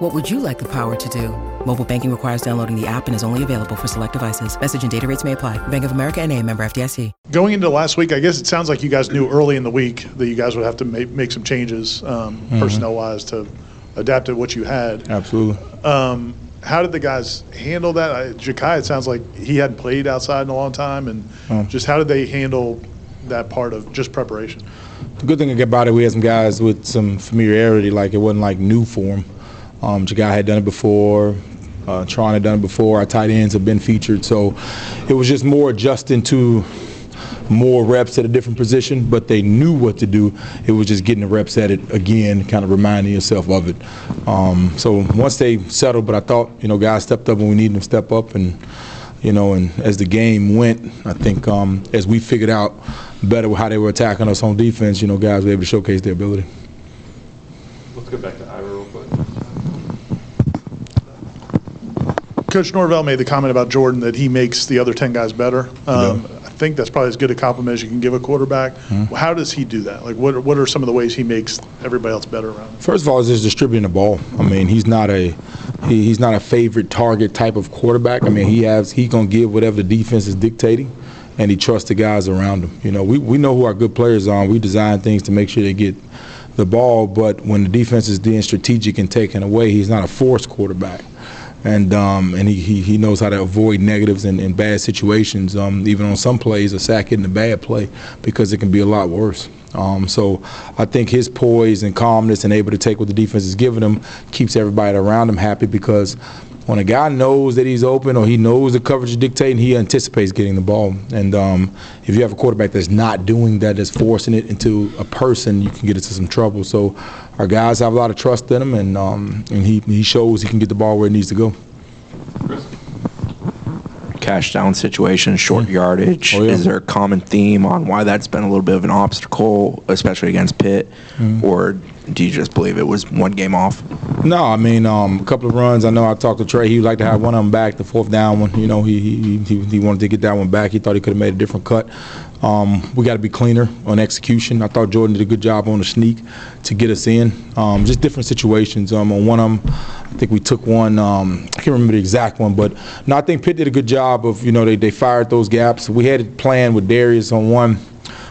What would you like the power to do? Mobile banking requires downloading the app and is only available for select devices. Message and data rates may apply. Bank of America and a member FDIC. Going into last week, I guess it sounds like you guys knew early in the week that you guys would have to make, make some changes um, Mm-hmm. personnel-wise to adapt to what you had. Absolutely. Um, how did the guys handle that? I, Ja'Khi, it sounds like he hadn't played outside in a long time, and Oh. just how did they handle that part of just preparation? The good thing about it, we had some guys with some familiarity. Like it wasn't like new for them. Um, Ja'Khi had done it before. Uh, Tron had done it before. Our tight ends have been featured, so it was just more adjusting to more reps at a different position. But they knew what to do. It was just getting the reps at it again, kind of reminding yourself of it. Um, so once they settled, but I thought you know guys stepped up when we needed them to step up, and you know, and as the game went, I think um, as we figured out better how they were attacking us on defense, you know, guys were able to showcase their ability. Let's go back to Ira real quick. Coach Norvell made the comment about Jordan that he makes the other 10 guys better. Um, I think that's probably as good a compliment as you can give a quarterback. Mm-hmm. How does he do that? Like, what are, what are some of the ways he makes everybody else better around him? First of all, is just distributing the ball. I mean, he's not a he, he's not a favorite target type of quarterback. I mean, he has he's gonna give whatever the defense is dictating, and he trusts the guys around him. You know, we we know who our good players are. and We design things to make sure they get the ball. But when the defense is being strategic and taken away, he's not a forced quarterback. And um, and he, he, he knows how to avoid negatives and, and bad situations. Um, even on some plays, a sack isn't a bad play because it can be a lot worse. Um, so I think his poise and calmness and able to take what the defense is giving him keeps everybody around him happy because when a guy knows that he's open or he knows the coverage is dictating, he anticipates getting the ball. And um, if you have a quarterback that's not doing that, that's forcing it into a person, you can get into some trouble. So our guys have a lot of trust in him, and um, and he he shows he can get the ball where it needs to go. Cash down situation, short yardage. Oh, yeah. Is there a common theme on why that's been a little bit of an obstacle, especially against Pitt? Mm-hmm. Or do you just believe it was one game off? No, I mean um, a couple of runs. I know I talked to Trey. He would like to have one of them back, the fourth down one. You know, he he, he, he wanted to get that one back. He thought he could have made a different cut. Um, we got to be cleaner on execution. I thought Jordan did a good job on the sneak to get us in. Um, just different situations. Um, on one of them, I think we took one. Um, I can't remember the exact one, but no, I think Pitt did a good job of you know they they fired those gaps. We had it planned with Darius on one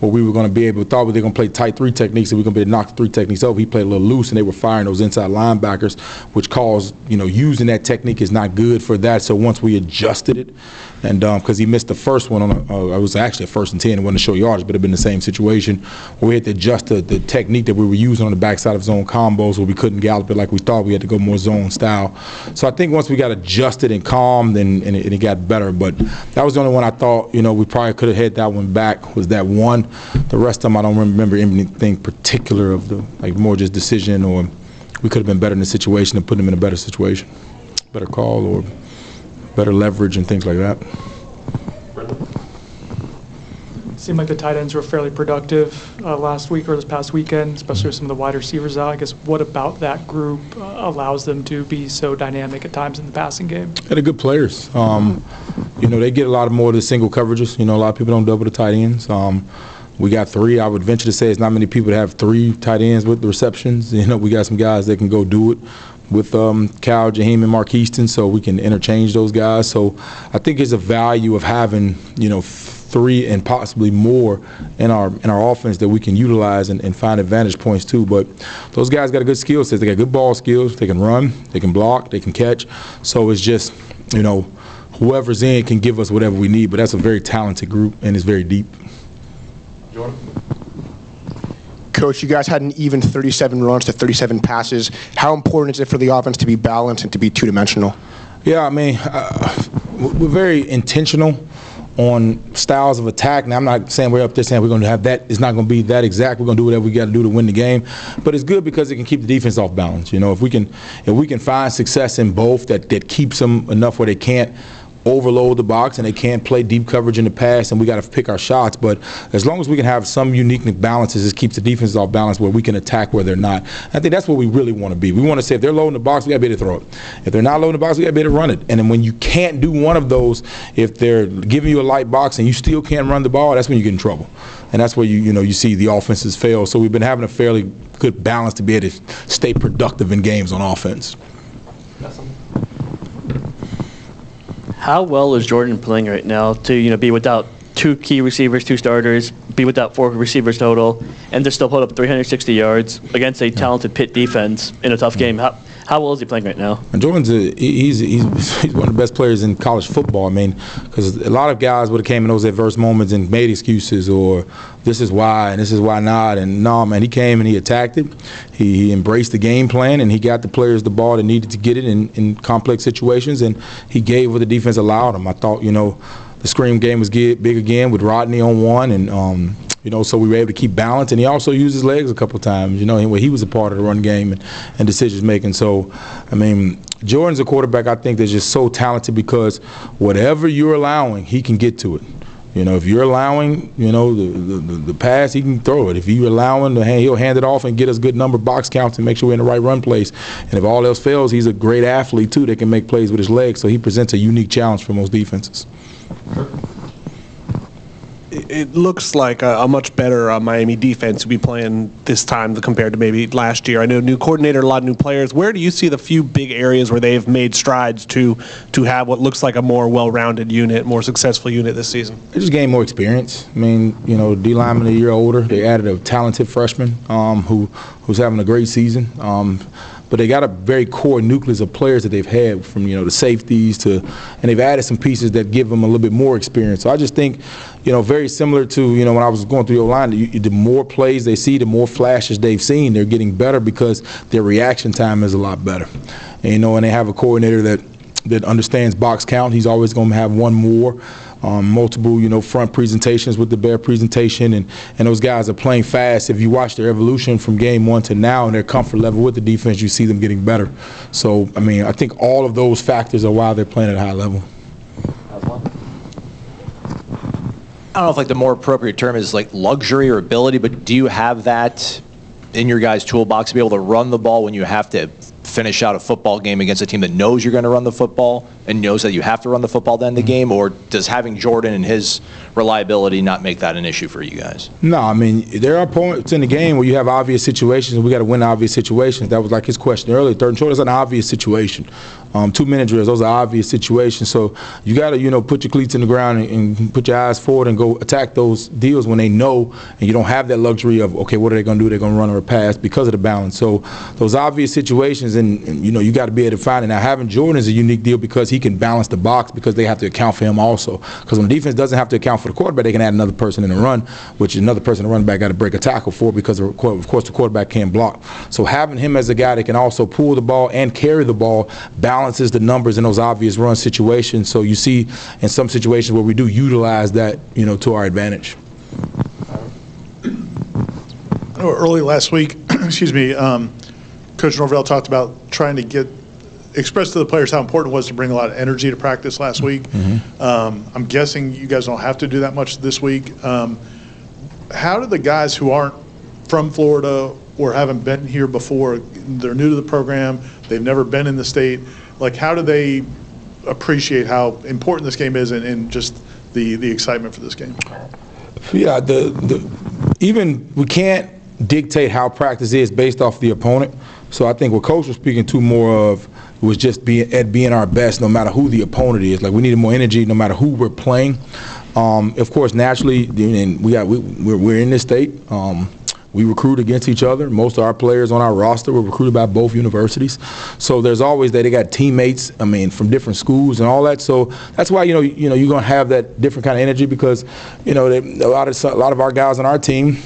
where we were going to be able, thought we were going to play tight three techniques and we were going to be able to knock three techniques over. He played a little loose and they were firing those inside linebackers, which caused, you know, using that technique is not good for that. So once we adjusted it, and because he missed the first one on, a, uh, it was actually a first and 10, it wasn't a show yardage, but it had been the same situation we had to adjust the, the technique that we were using on the backside of zone combos where we couldn't gallop it like we thought. We had to go more zone style. So I think once we got adjusted and calmed, then and it, and it got better. But that was the only one I thought, you know, we probably could have had that one back was that one. The rest of them, I don't remember anything particular of the, like more just decision or we could have been better in the situation and put them in a better situation, better call or better leverage and things like that. Seemed like the tight ends were fairly productive uh, last week or this past weekend, especially with some of the wide receivers out. I guess what about that group uh, allows them to be so dynamic at times in the passing game? They're good players. Um, you know, they get a lot of more of the single coverages. You know, a lot of people don't double the tight ends. Um, we got three. I would venture to say it's not many people that have three tight ends with the receptions. You know, we got some guys that can go do it with um, Cal, Jaheim, and Markeston, so we can interchange those guys. So I think it's a value of having, you know, three and possibly more in our in our offense that we can utilize and, and find advantage points too. But those guys got a good skill set. They got good ball skills. They can run. They can block. They can catch. So it's just, you know, whoever's in can give us whatever we need. But that's a very talented group and it's very deep. Jordan? Coach, you guys had an even 37 runs to 37 passes. How important is it for the offense to be balanced and to be two-dimensional? Yeah, I mean, uh, we're very intentional on styles of attack. Now, I'm not saying we're up there saying we're going to have that. It's not going to be that exact. We're going to do whatever we got to do to win the game. But it's good because it can keep the defense off balance. You know, if we can, if we can find success in both, that that keeps them enough where they can't overload the box and they can't play deep coverage in the pass, and we got to pick our shots. But as long as we can have some unique balances, it keeps the defense off balance where we can attack where they're not. I think that's what we really want to be. We want to say if they're loading the box, we got to be able to throw it. If they're not loading the box, we got to be able to run it. And then when you can't do one of those, if they're giving you a light box and you still can't run the ball, that's when you get in trouble. And that's where you you know you see the offenses fail. So we've been having a fairly good balance to be able to stay productive in games on offense. How well is Jordan playing right now to you know be without two key receivers, two starters, be without four receivers total, and to still put up 360 yards against a talented Pitt defense in a tough game? How, how well is he playing right now? Jordan's a, he's, he's he's one of the best players in college football. I mean, because a lot of guys would have came in those adverse moments and made excuses or this is why and this is why not. And no, man, he came and he attacked it. He, he embraced the game plan and he got the players the ball that needed to get it in, in complex situations and he gave what the defense allowed him. I thought, you know, the screen game was get big again with Rodney on one and. Um, you know, so we were able to keep balance, and he also used his legs a couple times. You know, he was a part of the run game and, and decisions making. So, I mean, Jordan's a quarterback I think that's just so talented because whatever you're allowing, he can get to it. You know, if you're allowing, you know, the, the, the pass, he can throw it. If you're allowing the hand, he'll hand it off and get us good number box counts and make sure we're in the right run place. And if all else fails, he's a great athlete too that can make plays with his legs. So he presents a unique challenge for most defenses it looks like a, a much better uh, Miami defense to be playing this time compared to maybe last year. I know new coordinator, a lot of new players. Where do you see the few big areas where they've made strides to to have what looks like a more well-rounded unit, more successful unit this season? They just gained more experience. I mean, you know, D lineman a year older. They added a talented freshman um, who who's having a great season. Um, but they got a very core nucleus of players that they've had from you know the safeties to, and they've added some pieces that give them a little bit more experience. So I just think, you know, very similar to you know when I was going through the line, the more plays they see, the more flashes they've seen, they're getting better because their reaction time is a lot better. And, you know, and they have a coordinator that that understands box count. He's always going to have one more um, multiple, you know, front presentations with the bear presentation, and, and those guys are playing fast. If you watch their evolution from game one to now and their comfort level with the defense, you see them getting better. So, I mean, I think all of those factors are why they're playing at a high level. I don't know if like the more appropriate term is like luxury or ability, but do you have that in your guys' toolbox to be able to run the ball when you have to finish out a football game against a team that knows you're going to run the football and knows that you have to run the football to end the game, or does having Jordan and his reliability not make that an issue for you guys? No, I mean there are points in the game where you have obvious situations, and we got to win obvious situations. That was like his question earlier. Third and short is an obvious situation. Um, two minute drills, those are obvious situations. So you got to you know put your cleats in the ground and, and, put your eyes forward and go attack those deals when they know, and you don't have that luxury of okay, what are they going to do? They're going to run or pass because of the balance. So those obvious situations, and, and you know you got to be able to find it. Now having Jordan is a unique deal because he can balance the box because they have to account for him also. Because when the defense doesn't have to account for the quarterback, they can add another person in the run, which another person in the run back got to break a tackle for because of course the quarterback can't block. So having him as a guy that can also pull the ball and carry the ball balances the numbers in those obvious run situations. So you see in some situations where we do utilize that, you know, to our advantage. Early last week, excuse me, um, Coach Norvell talked about trying to get express to the players how important it was to bring a lot of energy to practice last week. Mm-hmm. Um, I'm guessing you guys don't have to do that much this week. Um, how do the guys who aren't from Florida or haven't been here before, they're new to the program, they've never been in the state, like how do they appreciate how important this game is and, and just the, the excitement for this game? Yeah, the, the even we can't dictate how practice is based off the opponent. So I think what coach was speaking to more of was just being at being our best, no matter who the opponent is. Like we needed more energy, no matter who we're playing. Um, of course, naturally, and we got we, we're, we're in this state. Um, we recruit against each other. Most of our players on our roster were recruited by both universities. So there's always that they got teammates. I mean, from different schools and all that. So that's why you know you know you're gonna have that different kind of energy because you know they, a lot of a lot of our guys on our team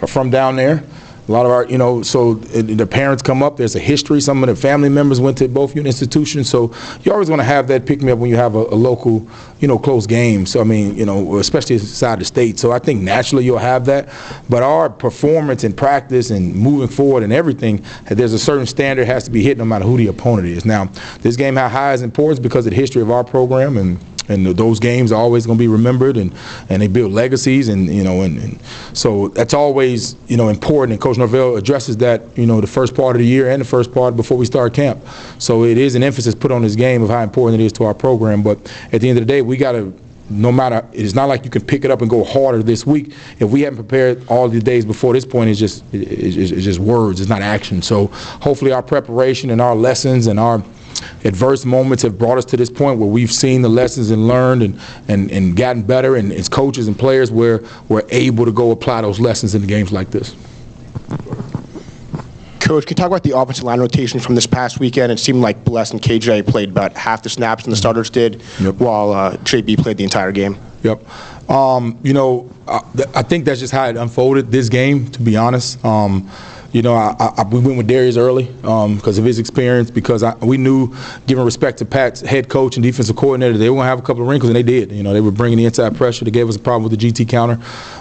are from down there. A lot of our, you know, so the parents come up. There's a history. Some of the family members went to both institutions. So you're always want to have that pick me up when you have a, a, local, you know, close game. So I mean, you know, especially inside the state. So I think naturally you'll have that. But our performance and practice and moving forward and everything, there's a certain standard has to be hit no matter who the opponent is. Now, this game how high is important because of the history of our program and and those games are always going to be remembered, and, and they build legacies, and you know, and, and so that's always you know important. And Coach Norvell addresses that you know the first part of the year and the first part before we start camp. So it is an emphasis put on this game of how important it is to our program. But at the end of the day, we got to no matter it's not like you can pick it up and go harder this week if we haven't prepared all the days before this point it's just it- it's, it's it's just words it's not action so hopefully our preparation and our lessons and our adverse moments have brought us to this point where we've seen the lessons and learned and, and, and gotten better and as coaches and players where we're able to go apply those lessons in games like this Coach, can you talk about the offensive line rotation from this past weekend? It seemed like Bless and KJ played about half the snaps and the starters did, Yep. while uh, JB played the entire game. Yep. Um, you know, I, th- I think that's just how it unfolded this game. To be honest, um, you know, I, I, we went with Darius early um, because of his experience. Because I, we knew, given respect to Pitt's head coach and defensive coordinator, they were going to have a couple of wrinkles, and they did. You know, they were bringing the inside pressure. They gave us a problem with the GT counter.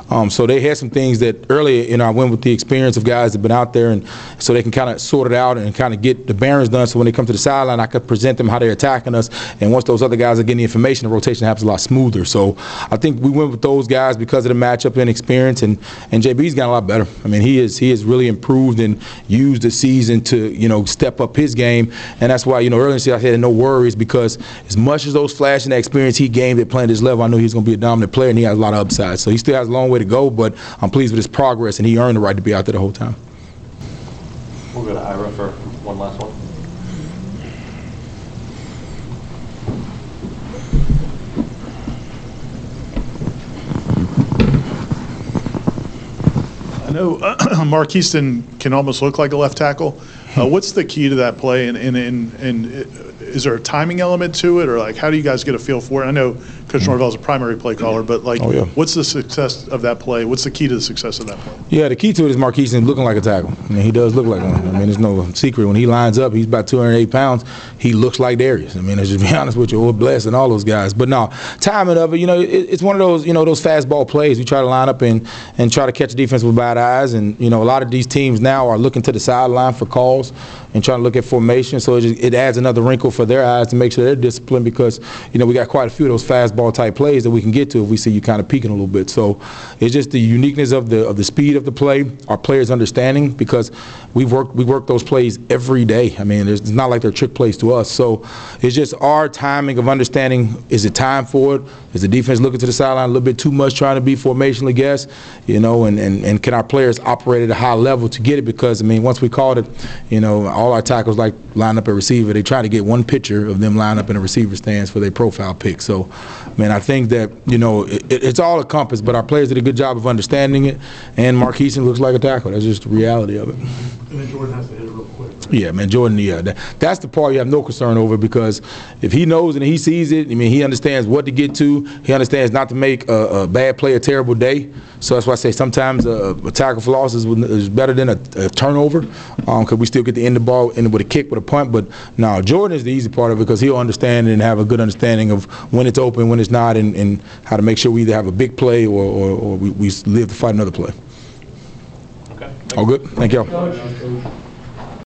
Um, so they had some things that earlier, you know, I went with the experience of guys that have been out there, and so they can kind of sort it out and kind of get the bearings done. So when they come to the sideline, I could present them how they're attacking us. And once those other guys are getting the information, the rotation happens a lot smoother. So I think we went with those guys because of the matchup and experience. And and JB's gotten a lot better. I mean, he is he has really improved and used the season to you know step up his game. And that's why you know earlier I had no worries because as much as those flash and experience he gained at playing this level, I knew he was going to be a dominant player and he has a lot of upside. So he still has a long way to go, but I'm pleased with his progress and he earned the right to be out there the whole time. We'll go to Ira for one last one. I know Markeston can almost look like a left tackle. Uh, what's the key to that play, and, and, and, and is there a timing element to it, or like how do you guys get a feel for it? I know Coach Norvell's a primary play caller, but like, Oh, yeah. what's the success of that play? What's the key to the success of that play? Yeah, the key to it is Marquise looking like a tackle. I mean, he does look like one. I mean, there's no secret. When he lines up, he's about 208 pounds. He looks like Darius. I mean, let's just be honest with you, or Bless and all those guys. But no, timing of it, you know, it, it's one of those, you know, those fastball plays. We try to line up and, and try to catch the defense with bad eyes. And, you know, a lot of these teams now are looking to the sideline for calls and trying to look at formation. So it, just, it adds another wrinkle for their eyes to make sure they're disciplined because, you know, we got quite a few of those fastball type plays that we can get to if we see you kind of peaking a little bit. So it's just the uniqueness of the of the speed of the play, our players' understanding because we've worked we work those plays every day. I mean, it's not like they're trick plays to us. So it's just our timing of understanding is it time for it? Is the defense looking to the sideline a little bit too much, trying to be formationally guess, you know, and, and, and can our players operate at a high level to get it? Because I mean, once we called it, you know, all our tackles like line up a receiver. They try to get one picture of them line up in a receiver stands for their profile pick. So, man, I think that you know it, it's all a compass, but our players did a good job of understanding it. And Marquise looks like a tackle. That's just the reality of it. Yeah, man, Jordan. Yeah, that, that's the part you have no concern over because if he knows and he sees it, I mean, he understands what to get to. He understands not to make a, a bad play a terrible day. So that's why I say sometimes a, a tackle for loss is, is better than a, a turnover um, because we still get to end the ball in with a kick with a punt. But no, Jordan is the easy part of it because he'll understand and have a good understanding of when it's open, when it's not, and, and how to make sure we either have a big play or, or, or we, we live to fight another play. Okay. All good. Thank y'all.